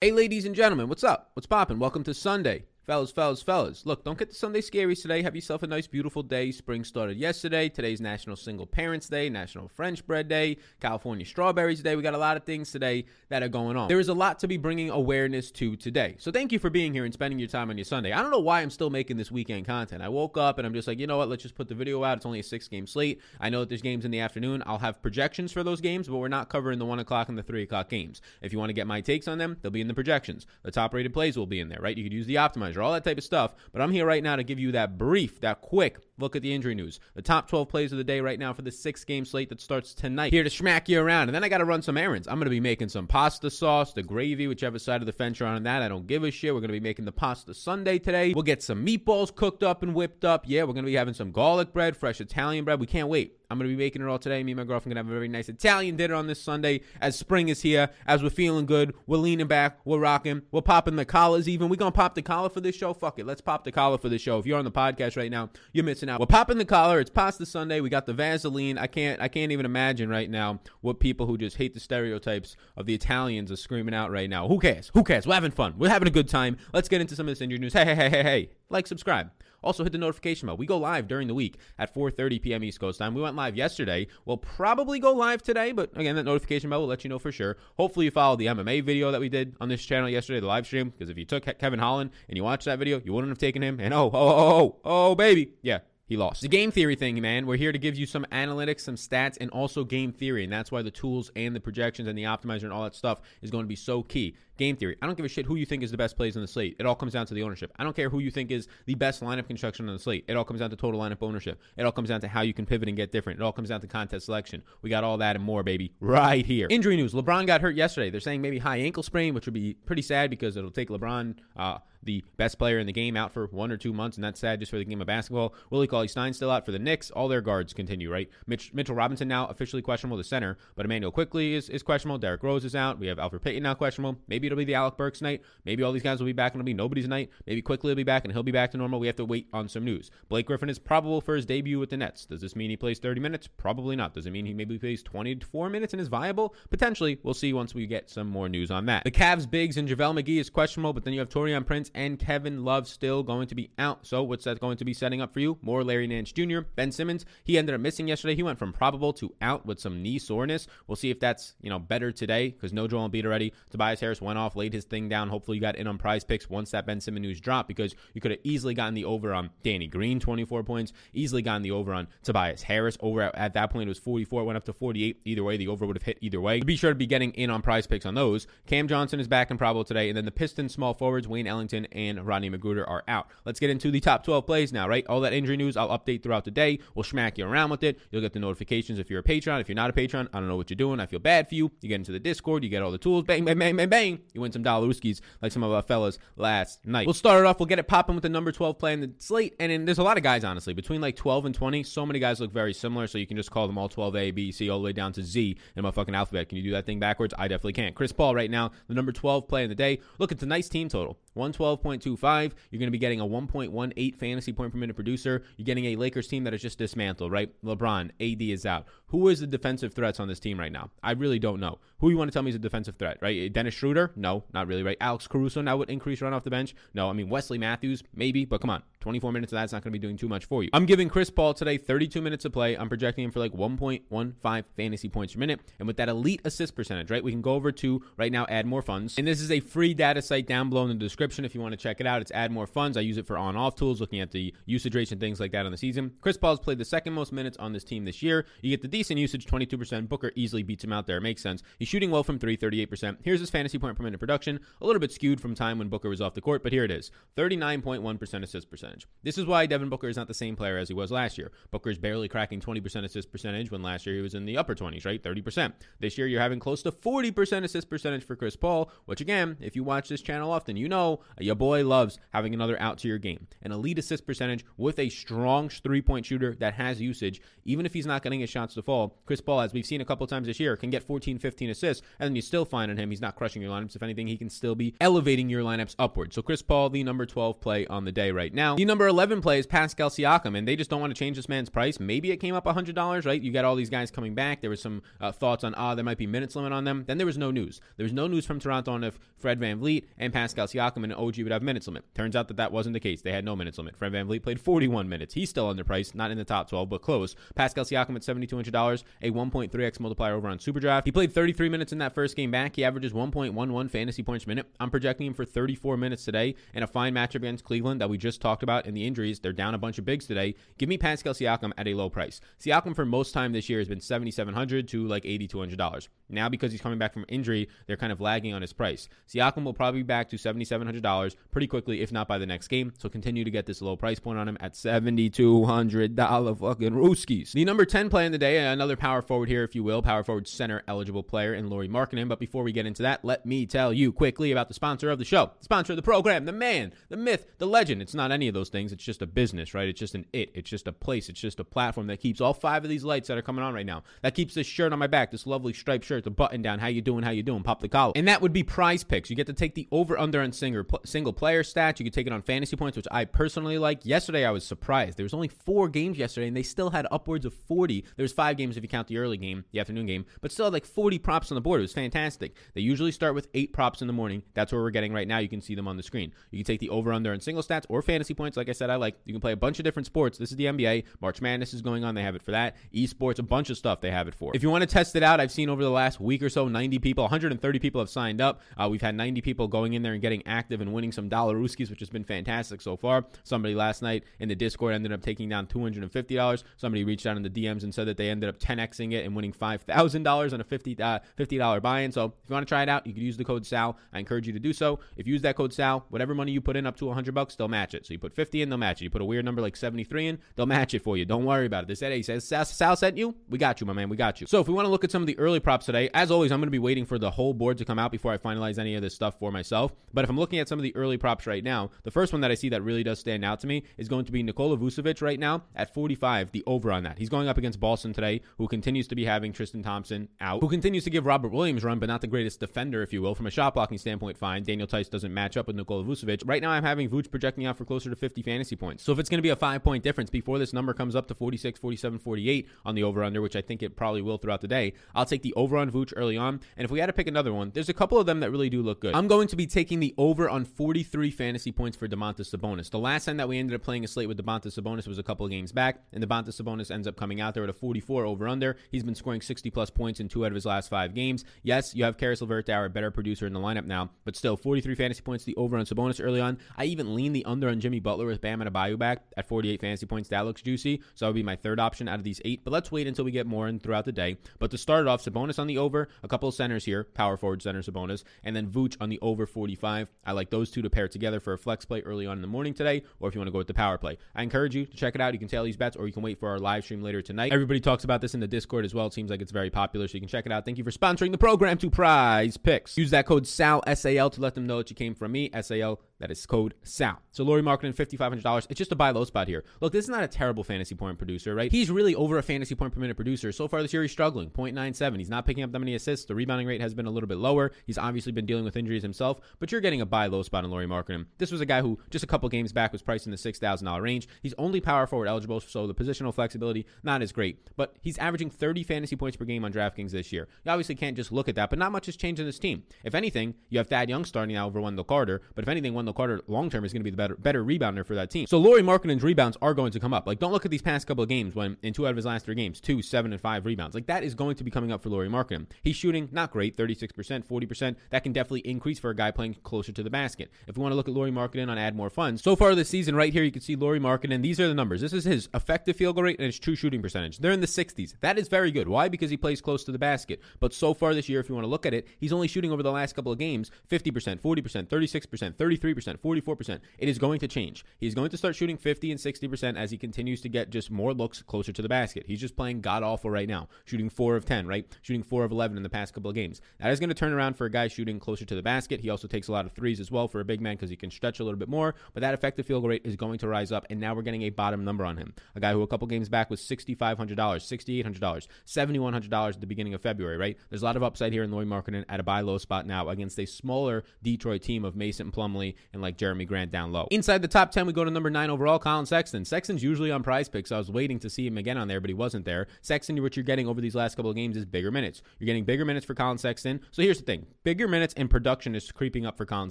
Hey, ladies and gentlemen, what's up? What's poppin'? Welcome to Sunday. Fellas, fellas, fellas. Look, don't get the Sunday scaries today. Have yourself a nice, beautiful day. Spring started yesterday. Today's National Single Parents Day, National French Bread Day, California Strawberries Day. We got a lot of things today that are going on. There is a lot to be bringing awareness to today. So thank you for being here and spending your time on your Sunday. I don't know why I'm still making this weekend content. I woke up and I'm just like, you know what? Let's just put the video out. It's only a six game slate. I know that there's games in the afternoon. I'll have projections for those games, but we're not covering the one o'clock and the three o'clock games. If you want to get my takes on them, they'll be in the projections. The top rated plays will be in there, right? You could use the optimizer, all that type of stuff. But I'm here right now to give you that brief, that quick look at the injury news. The top 12 plays of the day right now for the six game slate that starts tonight. Here to smack you around. And then I got to run some errands. I'm going to be making some pasta sauce, the gravy, whichever side of the fence you're on that. I don't give a shit. We're going to be making the pasta Sunday today. We'll get some meatballs cooked up and whipped up. Yeah, we're going to be having some garlic bread, fresh Italian bread. We can't wait. I'm going to be making it all today. Me and my girlfriend going to have a very nice Italian dinner on this Sunday as spring is here, as we're feeling good. We're leaning back. We're rocking. We're popping the collars even. We're going to pop the collar for this show. Fuck it. Let's pop the collar for this show. If you're on the podcast right now, you're missing out. We're popping the collar. It's pasta Sunday. We got the Vaseline. I can't I can't even imagine right now what people who just hate the stereotypes of the Italians are screaming out right now. Who cares? Who cares? We're having fun. We're having a good time. Let's get into some of this injury news. Hey, hey, hey, hey, hey. Like, subscribe. Also, hit the notification bell. We go live during the week at 4:30 p.m. East Coast time. We went live yesterday. We'll probably go live today, but again, that notification bell will let you know for sure. Hopefully, you followed the MMA video that we did on this channel yesterday, the live stream. Because if you took Kevin Holland and you watched that video, you wouldn't have taken him. And oh, oh, oh, oh, oh, oh baby, yeah, he lost. The game theory thing, man. We're here to give you some analytics, some stats, and also game theory. And that's why the tools and the projections and the optimizer and all that stuff is going to be so key. Game theory. I don't give a shit who you think is the best plays on the slate. It all comes down to the ownership. I don't care who you think is the best lineup construction on the slate. It all comes down to total lineup ownership. It all comes down to how you can pivot and get different. It all comes down to contest selection. We got all that and more, baby, right here. Injury news. LeBron got hurt yesterday. They're saying maybe high ankle sprain, which would be pretty sad because it'll take LeBron, uh, the best player in the game, out for one or two months, and that's sad just for the game of basketball. Willie Cauley Stein still out for the Knicks. All their guards continue, right? Mitch, Mitchell Robinson now officially questionable, the center, but Immanuel Quickley is, is questionable. Derrick Rose is out. We have Elfrid Payton now questionable. Maybe it'll be the Alec Burks night. Maybe all these guys will be back and it'll be nobody's night. Maybe Quickley will be back and he'll be back to normal. We have to wait on some news. Blake Griffin is probable for his debut with the Nets. Does this mean he plays 30 minutes? Probably not. Does it mean he maybe plays 24 minutes and is viable? Potentially. We'll see once we get some more news on that. The Cavs bigs and JaVale McGee is questionable, but then you have Taurean Prince and Kevin Love still going to be out. So what's that going to be setting up for you? More Larry Nance Jr. Ben Simmons, he ended up missing yesterday. He went from probable to out with some knee soreness. We'll see if that's, you know, better today because no Joel Embiid already. Tobias Harris went off, laid his thing down. Hopefully you got in on prize picks once that Ben Simmons news dropped because you could have easily gotten the over on Danny Green, 24 points, easily gotten the over on Tobias Harris. Over at, at that point it was 44, went up to 48. Either way, the over would have hit either way. Be sure to be getting in on prize picks on those. Cam Johnson is back and probable today, and then the Pistons small forwards, Wayne Ellington and Rodney McGruder are out. Let's get into the top 12 plays now, right? All that injury news I'll update throughout the day. We'll smack you around with it. You'll get the notifications if you're a patron. If you're not a patron, I don't know what you're doing. I feel bad for you. You get into the Discord, you get all the tools, bang, bang, bang, bang, bang. You win some dollar whiskeys like some of our fellas last night. We'll start it off. We'll get it popping with the number 12 play in the slate. And then there's a lot of guys, honestly, between like 12 and 20. So many guys look very similar. So you can just call them all 12 A, B, C, all the way down to Z in my fucking alphabet. Can you do that thing backwards? I definitely can't. Chris Paul right now, the number 12 play in the day. Look, it's a nice team total. 112.25. You're going to be getting a 1.18 fantasy point per minute producer. You're getting a Lakers team that is just dismantled, right? LeBron, AD is out. Who is the defensive threats on this team right now? I really don't know. Who you want to tell me is a defensive threat, right? Dennis Schroeder? No, not really, right? Alex Caruso now would increase run off the bench? No, I mean Wesley Matthews, maybe, but come on. 24 minutes of that's not going to be doing too much for you. I'm giving Chris Paul today 32 minutes of play. I'm projecting him for like 1.15 fantasy points per minute. And with that elite assist percentage, right, we can go over to right now add more funds. And this is a free data site down below in the description if you want to check it out. It's add more funds. I use it for on off tools, looking at the usage rates and things like that on the season. Chris Paul's played the second most minutes on this team this year. You get the decent usage, 22%. Booker easily beats him out there. It makes sense. He's shooting well from 3, 38%. Here's his fantasy point per minute production. A little bit skewed from time when Booker was off the court, but here it is 39.1% assist percentage. This is why Devin Booker is not the same player as he was last year. Booker is barely cracking 20% assist percentage when last year he was in the upper 20s, right? 30%. This year you're having close to 40% assist percentage for Chris Paul, which again, if you watch this channel often, you know your boy loves having another out to your game. An elite assist percentage with a strong three point shooter that has usage, even if he's not getting his shots to fall. Chris Paul, as we've seen a couple times this year, can get 14, 15 assists, and then you still find in him he's not crushing your lineups. If anything, he can still be elevating your lineups upward. So Chris Paul, the number 12 play on the day right now. The number 11 play is Pascal Siakam, and they just don't want to change this man's price. Maybe it came up $100, right? You got all these guys coming back. There was some uh, thoughts on, ah, there might be minutes limit on them. Then there was no news. There was no news from Toronto on if Fred Van VanVleet and Pascal Siakam and OG would have minutes limit. Turns out that that wasn't the case. They had no minutes limit. Fred Van VanVleet played 41 minutes. He's still underpriced, not in the top 12, but close. Pascal Siakam at $7,200, a 1.3x multiplier over on Superdraft. He played 33 minutes in that first game back. He averages 1.11 fantasy points per minute. I'm projecting him for 34 minutes today and a fine matchup against Cleveland that we just talked about in the injuries. They're down a bunch of bigs today. Give me Pascal Siakam at a low price. Siakam for most time this year has been 7,700 to like $8,200. Now, because he's coming back from injury, they're kind of lagging on his price. Siakam will probably be back to $7,700 pretty quickly, if not by the next game. So continue to get this low price point on him at $7,200 fucking Rooskies. The number 10 play in the day, another power forward here, if you will, power forward center eligible player in Lauri Markkanen. But before we get into that, let me tell you quickly about the sponsor of the show, the sponsor of the program, the man, the myth, the legend. It's not any of those things. It's just a business, right? It's just an it. It's just a place. It's just a platform that keeps all five of these lights that are coming on right now. That keeps this shirt on my back, this lovely striped shirt, the button down. How you doing? How you doing? Pop the collar. And that would be prize picks. You get to take the over under on single, single player stats. You could take it on fantasy points, which I personally like. Yesterday, I was surprised. There was only four games yesterday, and they still had upwards of 40. There's five games if you count the early game, the afternoon game, but still had like 40 props on the board. It was fantastic. They usually start with eight props in the morning. That's where we're getting right now. You can see them on the screen. You can take the over under on single stats or fantasy points. Like I said, I like. You can play a bunch of different sports. This is the NBA. March Madness is going on. They have it for that. Esports, a bunch of stuff they have it for. If you want to test it out, I've seen over the last week or so, 90 people, 130 people have signed up. Uh, we've had 90 people going in there and getting active and winning some dollar Ruskies, which has been fantastic so far. Somebody last night in the Discord ended up taking down $250. Somebody reached out in the DMs and said that they ended up 10xing it and winning $5,000 on a 50, uh, $50 buy-in. So if you want to try it out, you can use the code SAL. I encourage you to do so. If you use that code SAL, whatever money you put in up to 100 bucks, they'll match it. So you put 50 in, they'll match it. You put a weird number like 73 in, they'll match it for you. Don't worry about it. They said, hey, says Sal sent you. We got you, my man. We got you. So if we want to look at some of the early props today, as always, I'm going to be waiting for the whole board to come out before I finalize any of this stuff for myself. But if I'm looking at some of the early props right now, the first one that I see that really does stand out to me is going to be Nikola Vucevic right now at 45, the over on that. He's going up against Boston today, who continues to be having Tristan Thompson out, who continues to give Robert Williams run, but not the greatest defender, if you will. From a shot blocking standpoint, fine. Daniel Theis doesn't match up with Nikola Vucevic. Right now, I'm having Vuce projecting out for closer to 50 fantasy points. So if it's going to be a five point difference before this number comes up to 46, 47, 48 on the over under, which I think it probably will throughout the day, I'll take the over on Vooch early on. And if we had to pick another one, there's a couple of them that really do look good. I'm going to be taking the over on 43 fantasy points for Domantas Sabonis. The last time that we ended up playing a slate with Domantas Sabonis was a couple of games back, and Domantas Sabonis ends up coming out there at a 44 over under. He's been scoring 60 plus points in two out of his last five games. Yes, you have Caris LeVert, our better producer in the lineup now, but still 43 fantasy points, the over on Sabonis early on. I even lean the under on Jimmy Butler with Bam Adebayo back at 48 fantasy points. That looks juicy, so that would be my third option out of these eight. But let's wait until we get more in throughout the day. But to start it off, Sabonis on the over, a couple of centers here, power forward center Sabonis, and then Vooch on the over 45. I like those two to pair together for a flex play early on in the morning today, or if you want to go with the power play. I encourage you to check it out. You can tail these bets, or you can wait for our live stream later tonight. Everybody talks about this in the Discord as well. It seems like it's very popular, so you can check it out. Thank you for sponsoring the program to Prize Picks. Use that code SAL SAL to let them know that you came from me. SAL that is code SAL. So Lauri Markkanen, $5,500. It's just a buy low spot here. Look, this is not a terrible fantasy point producer, right? He's really over a fantasy point per minute producer. So far this year, he's struggling, 0.97. He's not picking up that many assists. The rebounding rate has been a little bit lower. He's obviously been dealing with injuries himself, but you're getting a buy low spot on Lauri Markkanen. This was a guy who just a couple games back was priced in the $6,000 range. He's only power forward eligible, so the positional flexibility, not as great, but he's averaging 30 fantasy points per game on DraftKings this year. You obviously can't just look at that, but not much has changed in this team. If anything, you have Thad Young starting now over Wendell Carter, but if anything, Wendell Carter long term is going to be the better better rebounder for that team. So Lauri Markkanen's rebounds are going to come up. Like don't look at these past couple of games when in two out of his last three games, two, seven, and five rebounds. Like that is going to be coming up for Lauri Markkanen. He's shooting not great, 36%, 40%. That can definitely increase for a guy playing closer to the basket. If we want to look at Lauri Markkanen on add more funds, so far this season right here you can see Lauri Markkanen. These are the numbers. This is his effective field goal rate and his true shooting percentage. They're in the 60s. That is very good. Why? Because he plays close to the basket. But so far this year, if you want to look at it, he's only shooting over the last couple of games 50%, 40%, 36%, 33%, 44%. It is going to change. He's going to start shooting 50 and 60% as he continues to get just more looks closer to the basket. He's just playing god awful right now, shooting 4 of 10, right? Shooting 4 of 11 in the past couple of games. That is going to turn around for a guy shooting closer to the basket. He also takes a lot of threes as well for a big man because he can stretch a little bit more, but that effective field goal rate is going to rise up, and now we're getting a bottom number on him. A guy who a couple games back was $6,500, $6,800, $7,100 at the beginning of February, right? There's a lot of upside here in Lauri Markkanen at a buy low spot now against a smaller Detroit team of Mason Plumlee and like Jerami Grant down low. Inside the top 10, we go to number nine overall, Collin Sexton. Sexton's usually on prize picks. So I was waiting to see him again on there, but he wasn't there. Sexton, what you're getting over these last couple of games is bigger minutes. You're getting bigger minutes for Collin Sexton. So here's the thing bigger minutes and production is creeping up for Collin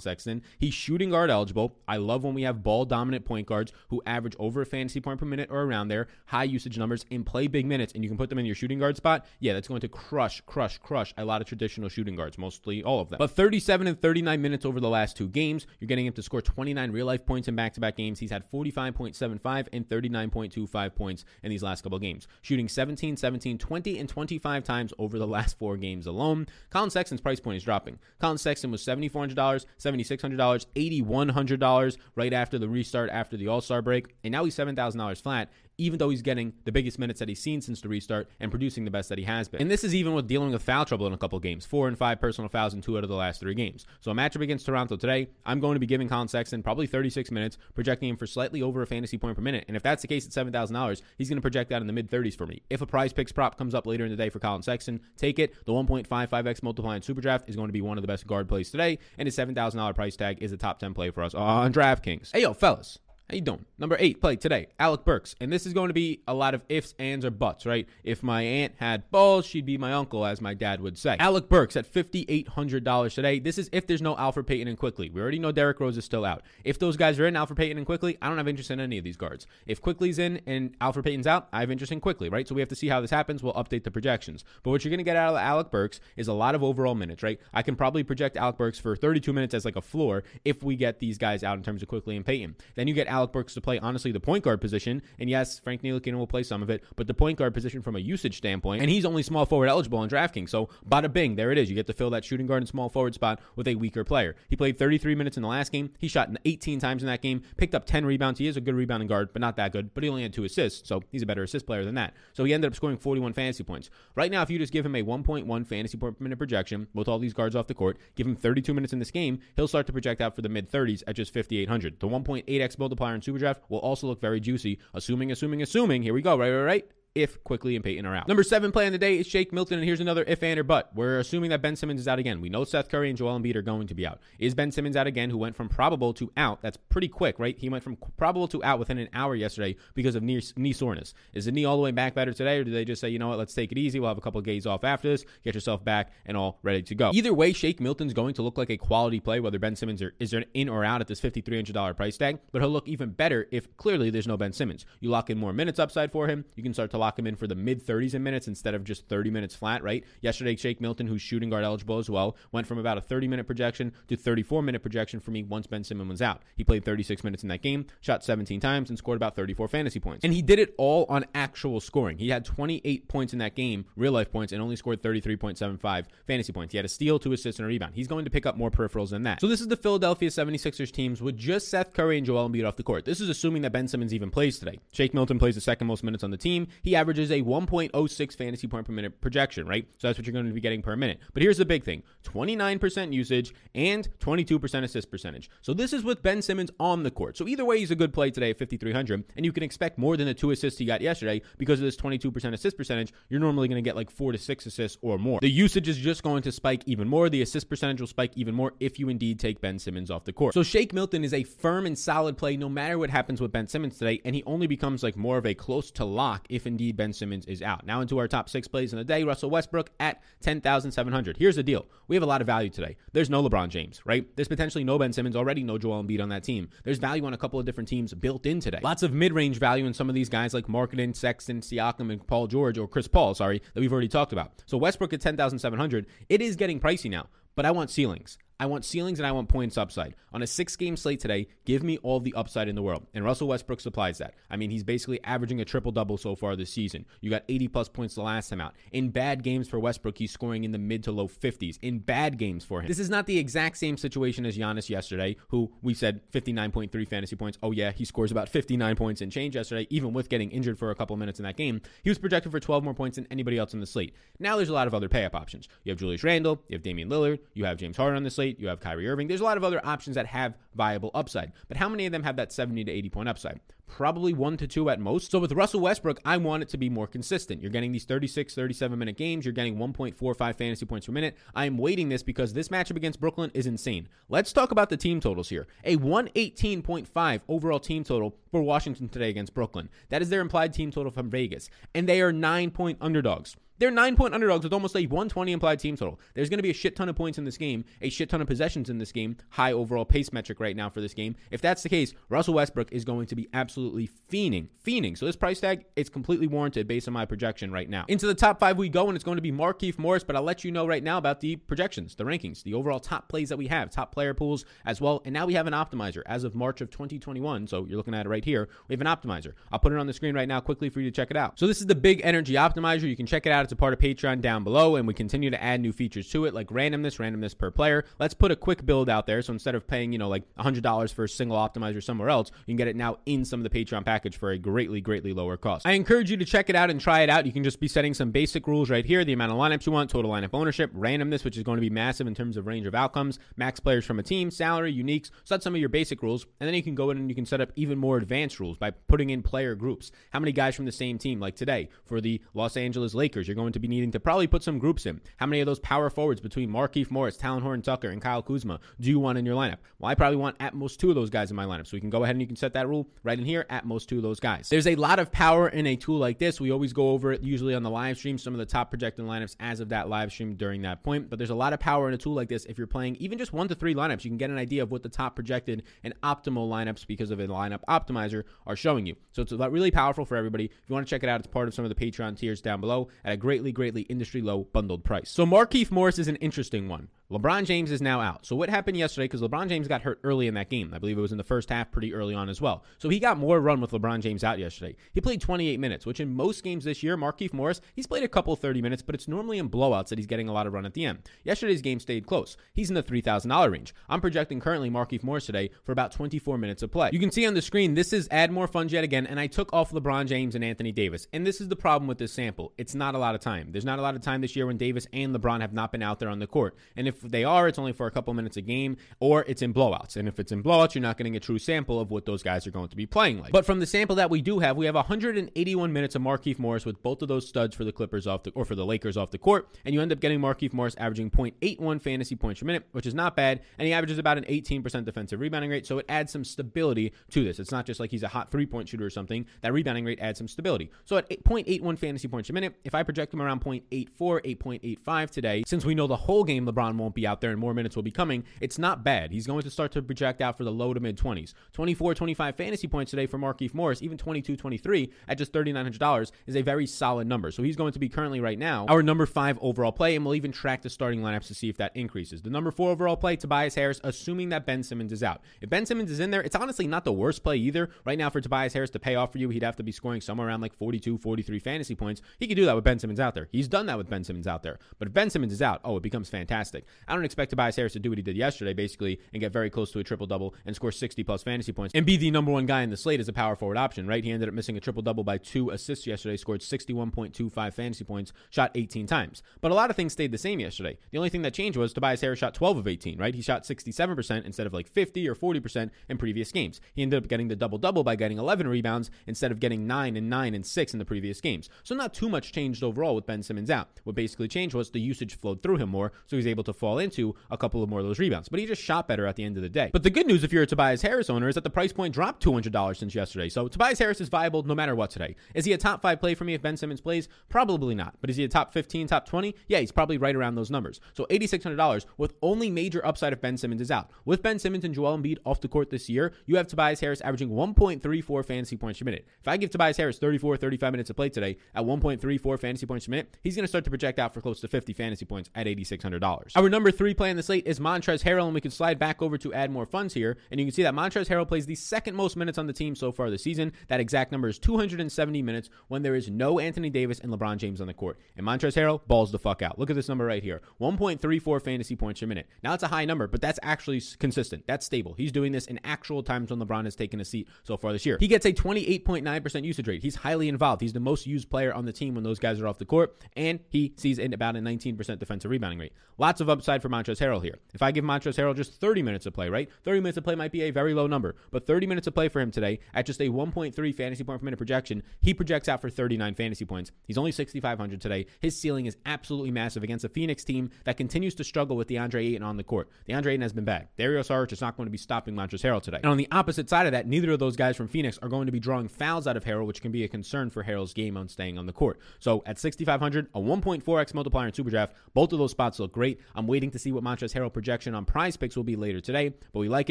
Sexton. He's shooting guard eligible. I love when we have ball dominant point guards who average over a fantasy point per minute or around there, high usage numbers, and play big minutes, and you can put them in your shooting guard spot. Yeah, that's going to crush, crush, crush a lot of traditional shooting guards, mostly all of them. But 37 and 39 minutes over the last two games, you're getting to score 29 real life points in back to back games. He's had 45.75 and 39.25 points in these last couple games, shooting 17, 17, 20, and 25 times over the last four games alone. Collin Sexton's price point is dropping. Collin Sexton was $7,400, $7,600, $8,100 right after the restart after the All Star break, and now he's $7,000 flat even though he's getting the biggest minutes that he's seen since the restart and producing the best that he has been. And this is even with dealing with foul trouble in a couple games, four and five personal fouls in two out of the last three games. So a matchup against Toronto today, I'm going to be giving Collin Sexton probably 36 minutes, projecting him for slightly over a fantasy point per minute. And if that's the case at $7,000, he's going to project that in the mid 30s for me. If a prize picks prop comes up later in the day for Collin Sexton, take it. The 1.55x multiply in Superdraft is going to be one of the best guard plays today, and his $7,000 price tag is a top 10 play for us on DraftKings. Hey, yo, fellas. How you doing? Number eight play today, Alec Burks. And this is going to be a lot of ifs, ands, or buts, right? If my aunt had balls, she'd be my uncle, as my dad would say. Alec Burks at $5,800 today. This is if there's no Elfrid Payton and Quickley. We already know Derrick Rose is still out. If those guys are in, Elfrid Payton and Quickley, I don't have interest in any of these guards. If Quickley's in and Elfrid Payton's out, I have interest in Quickley, right? So we have to see how this happens. We'll update the projections. But what you're going to get out of Alec Burks is a lot of overall minutes, right? I can probably project Alec Burks for 32 minutes as like a floor if we get these guys out in terms of Quickley and Payton. Then you get Alec Burks to play honestly the point guard position. And yes, Frank Ntilikina will play some of it, but the point guard position from a usage standpoint, and he's only small forward eligible on DraftKings. So bada bing, there it is. You get to fill that shooting guard and small forward spot with a weaker player. He played 33 minutes in the last game. He shot 18 times in that game, picked up 10 rebounds. He is a good rebounding guard, but not that good. But he only had two assists, so he's a better assist player than that. So he ended up scoring 41 fantasy points. Right now, if you just give him a 1.1 fantasy point per minute projection with all these guards off the court, give him 32 minutes in this game, he'll start to project out for the mid 30s at just 5,800. The 1.8x multiplier in Superdraft will also look very juicy assuming, assuming, assuming. Here we go. Right, right, right if Quickley and Payton are out. Number seven play on the day is Shake Milton, and here's another if and or but. We're assuming that Ben Simmons is out again. We know Seth Curry and Joel Embiid are going to be out. Is Ben Simmons out again, who went from probable to out? That's pretty quick, right? He went from probable to out within an hour yesterday because of knee, knee soreness. Is the knee all the way back better today, or do they just say, you know what, let's take it easy. We'll have a couple of games off after this, get yourself back and all ready to go. Either way, Shake Milton's going to look like a quality play, whether Ben Simmons is in or out at this $5,300 price tag, but he'll look even better if clearly there's no Ben Simmons. You lock in more minutes upside for him. You can start to lock him in for the mid 30s in minutes instead of just 30 minutes flat, right? Yesterday, Shake Milton, who's shooting guard eligible as well, went from about a 30 minute projection to 34 minute projection for me once Ben Simmons was out. He played 36 minutes in that game, shot 17 times, and scored about 34 fantasy points. And he did it all on actual scoring. He had 28 points in that game, real life points, and only scored 33.75 fantasy points. He had a steal, two assists, and a rebound. He's going to pick up more peripherals than that. So this is the Philadelphia 76ers teams with just Seth Curry and Joel Embiid off the court. This is assuming that Ben Simmons even plays today. Shake Milton plays the second most minutes on the team. He averages a 1.06 fantasy point per minute projection, right? So that's what you're going to be getting per minute. But here's the big thing 29% usage and 22% assist percentage. So this is with Ben Simmons on the court. So either way, he's a good play today at 5,300, and you can expect more than the two assists he got yesterday because of this 22% assist percentage. You're normally going to get like four to six assists or more. The usage is just going to spike even more. The assist percentage will spike even more if you indeed take Ben Simmons off the court. So Shake Milton is a firm and solid play no matter what happens with Ben Simmons today, and he only becomes like more of a close to lock if indeed Ben Simmons is out. Now into our top six plays in the day. Russell Westbrook at 10,700. Here's the deal. We have a lot of value today. There's no LeBron James, right? There's potentially no Ben Simmons, already no Joel Embiid on that team. There's value on a couple of different teams built in today. Lots of mid-range value in some of these guys like Markkanen, Sexton, Siakam, and Paul George, or Chris Paul, sorry, that we've already talked about. So Westbrook at 10,700. It is getting pricey now, but I want ceilings. I want ceilings and I want points upside. On a six game slate today, give me all the upside in the world. And Russell Westbrook supplies that. I mean, he's basically averaging a triple double so far this season. You got 80 plus points the last time out. In bad games for Westbrook, he's scoring in the mid to low 50s. In bad games for him. This is not the exact same situation as Giannis yesterday, who we said 59.3 fantasy points. Oh, yeah, he scores about 59 points and change yesterday, even with getting injured for a couple minutes in that game. He was projected for 12 more points than anybody else in the slate. Now there's a lot of other pay up options. You have Julius Randle, you have Damian Lillard, you have James Harden on the slate. You have Kyrie Irving. There's a lot of other options that have viable upside, but how many of them have that 70 to 80 point upside? Probably one to two at most. So with Russell Westbrook, I want it to be more consistent. You're getting these 36, 37 minute games. You're getting 1.45 fantasy points per minute. I am waiting this because this matchup against Brooklyn is insane. Let's talk about the team totals here. A 118.5 overall team total for Washington today against Brooklyn. That is their implied team total from Vegas. And they are nine point underdogs. They're nine point underdogs with almost a 120 implied team total. There's going to be a shit ton of points in this game, a shit ton of possessions in this game, high overall pace metric right now for this game. If that's the case, Russell Westbrook is going to be absolutely fiending, fiending. So this price tag, it's completely warranted based on my projection right now. Into the top five we go, and it's going to be Markieff Morris, but I'll let you know right now about the projections, the rankings, the overall top plays that we have, top player pools as well. And now we have an optimizer as of March of 2021. So you're looking at it right here. We have an optimizer. I'll put it on the screen right now quickly for you to check it out. So this is the big energy optimizer. You can check it out. It's a part of Patreon down below, and we continue to add new features to it, like randomness, randomness per player. Let's put a quick build out there. So instead of paying, you know, like $100 for a single optimizer somewhere else, you can get it now in some of the Patreon package for a greatly, greatly lower cost. I encourage you to check it out and try it out. You can just be setting some basic rules right here the amount of lineups you want, total lineup ownership, randomness, which is going to be massive in terms of range of outcomes, max players from a team, salary, uniques. So that's some of your basic rules. And then you can go in and you can set up even more advanced rules by putting in player groups. How many guys from the same team, like today for the Los Angeles Lakers, you're going to be needing to probably put some groups in. How many of those power forwards between Markieff Morris, Talen Horton Tucker, and Kyle Kuzma do you want in your lineup? Well, I probably want at most two of those guys in my lineup. So we can go ahead and you can set that rule right in here at most two of those guys. There's a lot of power in a tool like this. We always go over it usually on the live stream, some of the top projected lineups as of that live stream during that point. But there's a lot of power in a tool like this. If you're playing even just one to three lineups, you can get an idea of what the top projected and optimal lineups because of a lineup optimizer are showing you. So it's really powerful for everybody. If you want to check it out, it's part of some of the Patreon tiers down below at a greatly, greatly industry low bundled price. So Markieff Morris is an interesting one. LeBron James is now out. So what happened yesterday? Because LeBron James got hurt early in that game. I believe it was in the first half, pretty early on as well. So he got more run with LeBron James out yesterday. He played 28 minutes, which in most games this year, Markieff Morris, he's played a couple 30 minutes, but it's normally in blowouts that he's getting a lot of run at the end. Yesterday's game stayed close. He's in the $3,000 range. I'm projecting currently Markieff Morris today for about 24 minutes of play. You can see on the screen, this is add more funds yet again, and I took off LeBron James and Anthony Davis. And this is the problem with this sample. It's not a lot of time. There's not a lot of time this year when Davis and LeBron have not been out there on the court. And if they are, it's only for a couple minutes a game, or it's in blowouts. And if it's in blowouts, you're not getting a true sample of what those guys are going to be playing like. But from the sample that we do have, we have 181 minutes of Markieff Morris with both of those studs for the Clippers off the or for the Lakers off the court, and you end up getting Markieff Morris averaging 0.81 fantasy points per minute, which is not bad, and he averages about an 18% defensive rebounding rate, so it adds some stability to this. It's not just like he's a hot three-point shooter or something. That rebounding rate adds some stability. So at 0.81 fantasy points per minute, if I project him around 0.84, 8.85 today, since we know the whole game LeBron won't be out there and more minutes will be coming, it's not bad. He's going to start to project out for the low to mid 20s. 24, 25 fantasy points today for Markieff Morris, even 22, 23 at just $3,900 is a very solid number. So he's going to be currently right now our number five overall play, and we'll even track the starting lineups to see if that increases. The number four overall play, Tobias Harris, assuming that Ben Simmons is out. If Ben Simmons is in there, it's honestly not the worst play either. Right now, for Tobias Harris to pay off for you, he'd have to be scoring somewhere around like 42, 43 fantasy points. He could do that with Ben Simmons out there. He's done that with Ben Simmons out there. But if Ben Simmons is out, oh, it becomes fantastic. I don't expect Tobias Harris to do what he did yesterday, basically, and get very close to a triple double and score 60 plus fantasy points and be the number one guy in the slate as a power forward option, right? He ended up missing a triple double by two assists yesterday, scored 61.25 fantasy points, shot 18 times. But a lot of things stayed the same yesterday. The only thing that changed was Tobias Harris shot 12 of 18, right? He shot 67% instead of like 50 or 40% in previous games. He ended up getting the double double by getting 11 rebounds instead of getting 9 and 9 and 6 in the previous games. So not too much changed overall with Ben Simmons out. What basically changed was the usage flowed through him more, so he was able to fall into a couple of more of those rebounds. But he just shot better at the end of the day. But the good news if you're a Tobias Harris owner is that the price point dropped $200 since yesterday. So Tobias Harris is viable no matter what today. Is he a top 5 play for me if Ben Simmons plays? Probably not. But is he a top 15, top 20? Yeah, he's probably right around those numbers. So $8600 with only major upside if Ben Simmons is out. With Ben Simmons and Joel Embiid off the court this year, you have Tobias Harris averaging 1.34 fantasy points per minute. If I give Tobias Harris 34, 35 minutes of play today at 1.34 fantasy points per minute, he's going to start to project out for close to 50 fantasy points at $8600. Our number 3 play in the slate is Montrezl Harrell and we can slide back over to add more funds here and you can see that Montrezl Harrell plays the second most minutes on the team so far this season. That exact number is 270 minutes when there is no Anthony Davis and LeBron James on the court. And Montrezl Harrell balls the fuck out. Look at this number right here 1.34 fantasy points per minute. Now it's a high number, but that's actually consistent. That's stable. He's doing this in actual times when LeBron has taken a seat so far this year. He gets a 28.9% usage rate. He's highly involved. He's the most used player on the team when those guys are off the court, and he sees in about a 19% defensive rebounding rate. Lots of upside upside for Montrezl Harrell here. If I give Montrezl Harrell just 30 minutes of play, right? 30 minutes of play might be a very low number, but 30 minutes of play for him today at just a 1.3 fantasy point per minute projection, he projects out for 39 fantasy points. He's only 6,500 today. His ceiling is absolutely massive against a Phoenix team that continues to struggle with DeAndre Ayton on the court. DeAndre Ayton has been bad. Dario Saric is not going to be stopping Montrezl Harrell today. And on the opposite side of that, neither of those guys from Phoenix are going to be drawing fouls out of Harrell, which can be a concern for Harrell's game on staying on the court. So at 6,500, a 1.4x multiplier in Superdraft, both of those spots look great. I'm waiting to see what Montrezl Harrell projection on prize picks will be later today, but we like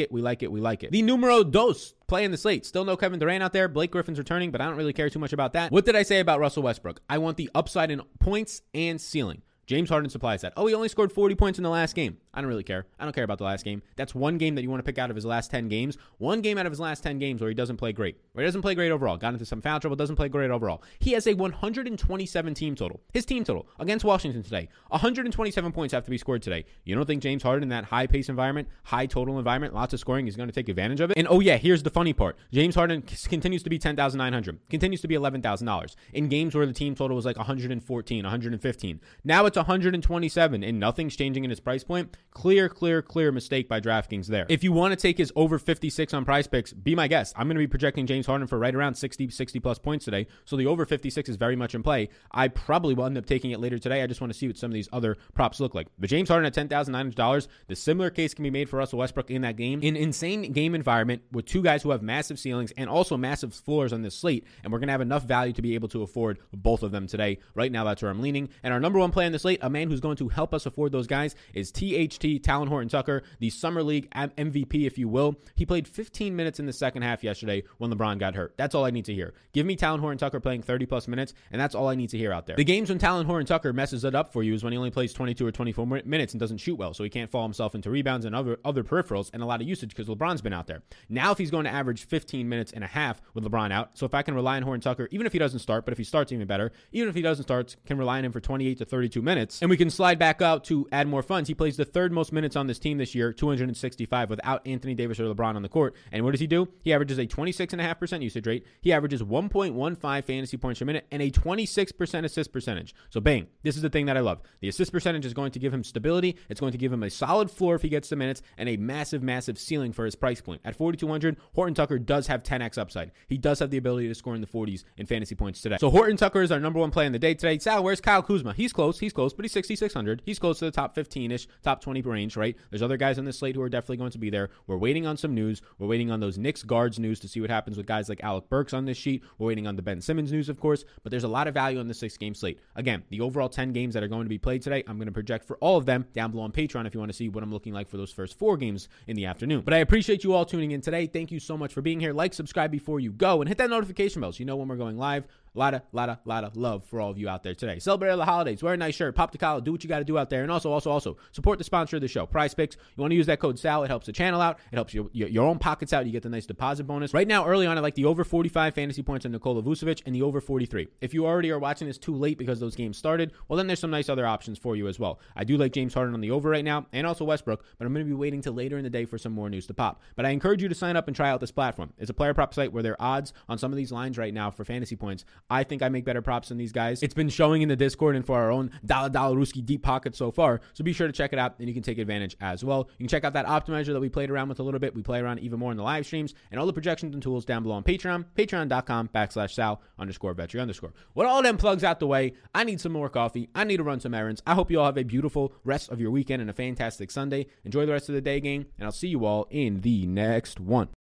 it, we like it, we like it. The numero dos playing the slate. Still no Kevin Durant out there. Blake Griffin's returning, but I don't really care too much about that. What did I say about Russell Westbrook? I want the upside in points and ceiling. James Harden supplies that. Oh, he only scored 40 points in the last game. I don't really care. I don't care about the last game. That's one game that you want to pick out of his last 10 games. One game out of his last 10 games where he doesn't play great. Where he doesn't play great overall. Got into some foul trouble, doesn't play great overall. He has a 127 team total. His team total against Washington today. 127 points have to be scored today. You don't think James Harden in that high pace environment, high total environment, lots of scoring, is going to take advantage of it? And oh yeah, here's the funny part. James Harden continues to be 10,900. Continues to be $11,000 in games where the team total was like 114, 115. Now it's 127 and nothing's changing in his price point. Clear, clear, clear mistake by DraftKings there. If you want to take his over 56 on prize picks, be my guest. I'm going to be projecting James Harden for right around 60, 60 plus points today. So the over 56 is very much in play. I probably will end up taking it later today. I just want to see what some of these other props look like. But James Harden at $10,900, the similar case can be made for Russell Westbrook in that game. An insane game environment with two guys who have massive ceilings and also massive floors on this slate. And we're going to have enough value to be able to afford both of them today. Right now, that's where I'm leaning. And our number one play on the slate, a man who's going to help us afford those guys, is THT, Talen Horton Tucker, the Summer League MVP, if you will. He played 15 minutes in the second half yesterday when LeBron got hurt. That's all I need to hear. Give me Talen Horton Tucker playing 30 plus minutes, and that's all I need to hear out there. The games when Talen Horton Tucker messes it up for you is when he only plays 22 or 24 minutes and doesn't shoot well, so he can't fall himself into rebounds and other other peripherals and a lot of usage because LeBron's been out there. Now, if he's going to average 15 minutes and a half with LeBron out, so if I can rely on Horton Tucker, even if he doesn't start, but if he starts, even better. Even if he doesn't start, can rely on him for 28 to 32 minutes, and we can slide back out to add more funds. He plays the third most minutes on this team this year, 265, without Anthony Davis or LeBron on the court. And what does he do? He averages a 26.5% usage rate. He averages 1.15 fantasy points per minute and a 26% assist percentage. So, bang, this is the thing that I love. The assist percentage is going to give him stability. It's going to give him a solid floor if he gets the minutes and a massive, massive ceiling for his price point. At 4,200, Horton Tucker does have 10x upside. He does have the ability to score in the 40s in fantasy points today. So, Horton Tucker is our number one play in the day today. Sal, where's Kyle Kuzma? He's close. He's close, but he's 6,600. He's close to the top 15 ish, top 20 range, right? There's other guys on this slate who are definitely going to be there. We're waiting on some news. We're waiting on those Knicks guards news to see what happens with guys like Alec Burks on this sheet. We're waiting on the Ben Simmons news, of course, but there's a lot of value on the six game slate. Again, the overall 10 games that are going to be played today, I'm going to project for all of them down below on Patreon if you want to see what I'm looking like for those first four games in the afternoon. But I appreciate you all tuning in today. Thank you so much for being here. Like, subscribe before you go, and hit that notification bell so you know when we're going live. A lot of, lot of, lot of love for all of you out there today. Celebrate the holidays. Wear a nice shirt. Pop the collar. Do what you got to do out there. And also, also, also support the sponsor of the show, Prize Picks. You want to use that code SAL. It helps the channel out. It helps your, your, your own pockets out. You get the nice deposit bonus. Right now, early on, I like the over 45 fantasy points on Nikola Vucevic and the over 43. If you already are watching this too late because those games started, well, then there's some nice other options for you as well. I do like James Harden on the over right now and also Westbrook, but I'm going to be waiting till later in the day for some more news to pop. But I encourage you to sign up and try out this platform. It's a player prop site where there are odds on some of these lines right now for fantasy points. I think I make better props than these guys. It's been showing in the Discord and for our own Dollar Dollar Ruski deep pocket so far. So be sure to check it out and you can take advantage as well. You can check out that optimizer that we played around with a little bit. We play around even more in the live streams and all the projections and tools down below on Patreon, patreon.com backslash sal underscore vetri underscore. With all them plugs out the way, I need some more coffee. I need to run some errands. I hope you all have a beautiful rest of your weekend and a fantastic Sunday. Enjoy the rest of the day, gang, and I'll see you all in the next one.